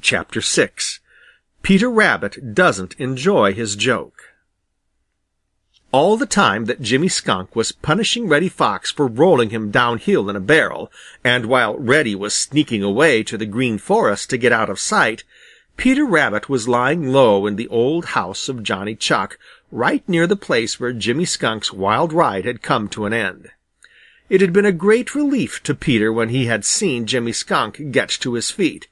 CHAPTER VI PETER RABBIT DOESN'T ENJOY HIS JOKE All the time that Jimmy Skunk was punishing Reddy Fox for rolling him down hill in a barrel, and while Reddy was sneaking away to the Green Forest to get out of sight, Peter Rabbit was lying low in the old house of Johnny Chuck, right near the place where Jimmy Skunk's wild ride had come to an end. It had been a great relief to Peter when he had seen Jimmy Skunk get to his feet,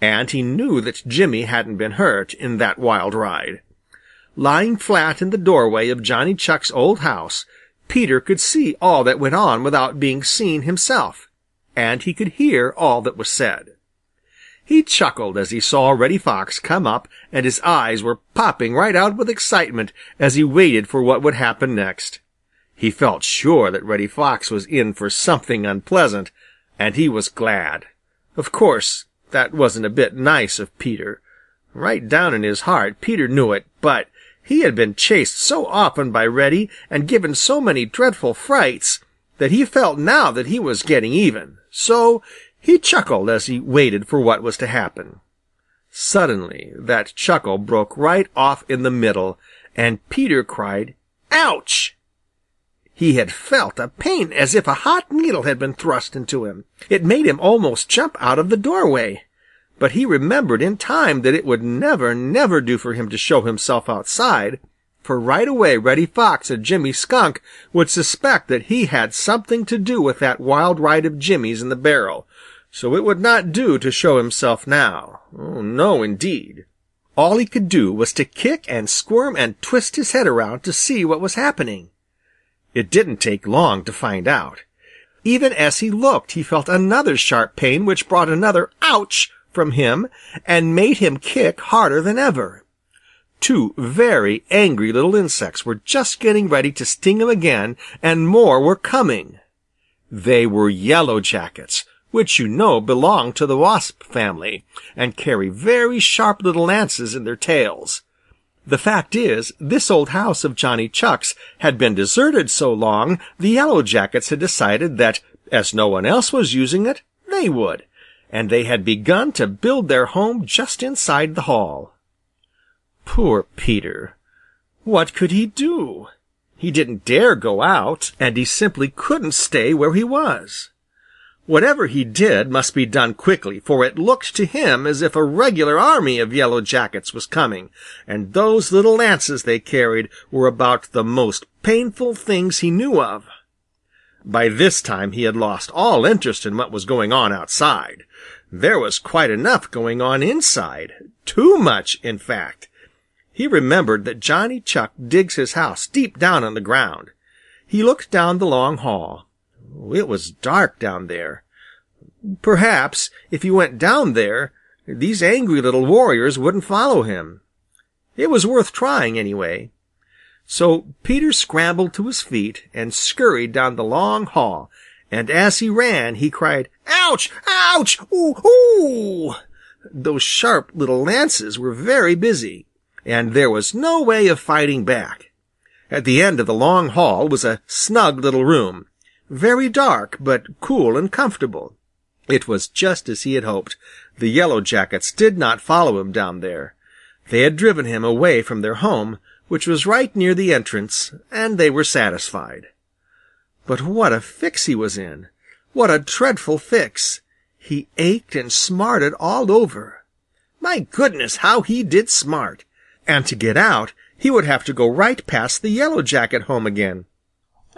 and he knew that Jimmy hadn't been hurt in that wild ride. Lying flat in the doorway of Johnny Chuck's old house, Peter could see all that went on without being seen himself, and he could hear all that was said. He chuckled as he saw Reddy Fox come up, and his eyes were popping right out with excitement as he waited for what would happen next. He felt sure that Reddy Fox was in for something unpleasant, and he was glad. Of course, that wasn't a bit nice of Peter. Right down in his heart Peter knew it, but he had been chased so often by Reddy and given so many dreadful frights that he felt now that he was getting even. So he chuckled as he waited for what was to happen. Suddenly that chuckle broke right off in the middle, and Peter cried, "Ouch!" He had felt a pain as if a hot needle had been thrust into him. It made him almost jump out of the doorway. But he remembered in time that it would never, never do for him to show himself outside, for right away Reddy Fox and Jimmy Skunk would suspect that he had something to do with that wild ride of Jimmy's in the barrel, so it would not do to show himself now. Oh, no, indeed. All he could do was to kick and squirm and twist his head around to see what was happening. It didn't take long to find out. Even as he looked, he felt another sharp pain which brought another ouch from him and made him kick harder than ever. Two very angry little insects were just getting ready to sting him again, and more were coming. They were yellow jackets, which you know belong to the wasp family, and carry very sharp little lances in their tails. The fact is, this old house of Johnny Chuck's had been deserted so long the Yellow Jackets had decided that, as no one else was using it, they would, and they had begun to build their home just inside the hall. Poor Peter! What could he do? He didn't dare go out, and he simply couldn't stay where he was. Whatever he did must be done quickly, for it looked to him as if a regular army of Yellow Jackets was coming, and those little lances they carried were about the most painful things he knew of. By this time he had lost all interest in what was going on outside. There was quite enough going on inside, too much, in fact. He remembered that Johnny Chuck digs his house deep down in the ground. He looked down the long hall. It was dark down there. Perhaps if he went down there, these angry little warriors wouldn't follow him. It was worth trying, anyway. So Peter scrambled to his feet and scurried down the long hall, and as he ran he cried, "Ouch! Ouch! Ooh! Ooh!" Those sharp little lances were very busy, and there was no way of fighting back. At the end of the long hall was a snug little room, very dark, but cool and comfortable. It was just as he had hoped. The Yellow Jackets did not follow him down there. They had driven him away from their home, which was right near the entrance, and they were satisfied. But what a fix he was in! What a dreadful fix! He ached and smarted all over. My goodness, how he did smart! And to get out, he would have to go right past the Yellow Jacket home again.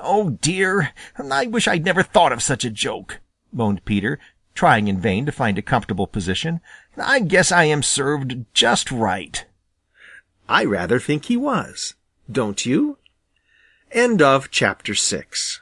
"Oh, dear! I wish I'd never thought of such a joke," moaned Peter, trying in vain to find a comfortable position. "I guess I am served just right." I rather think he was. Don't you? Chapter six.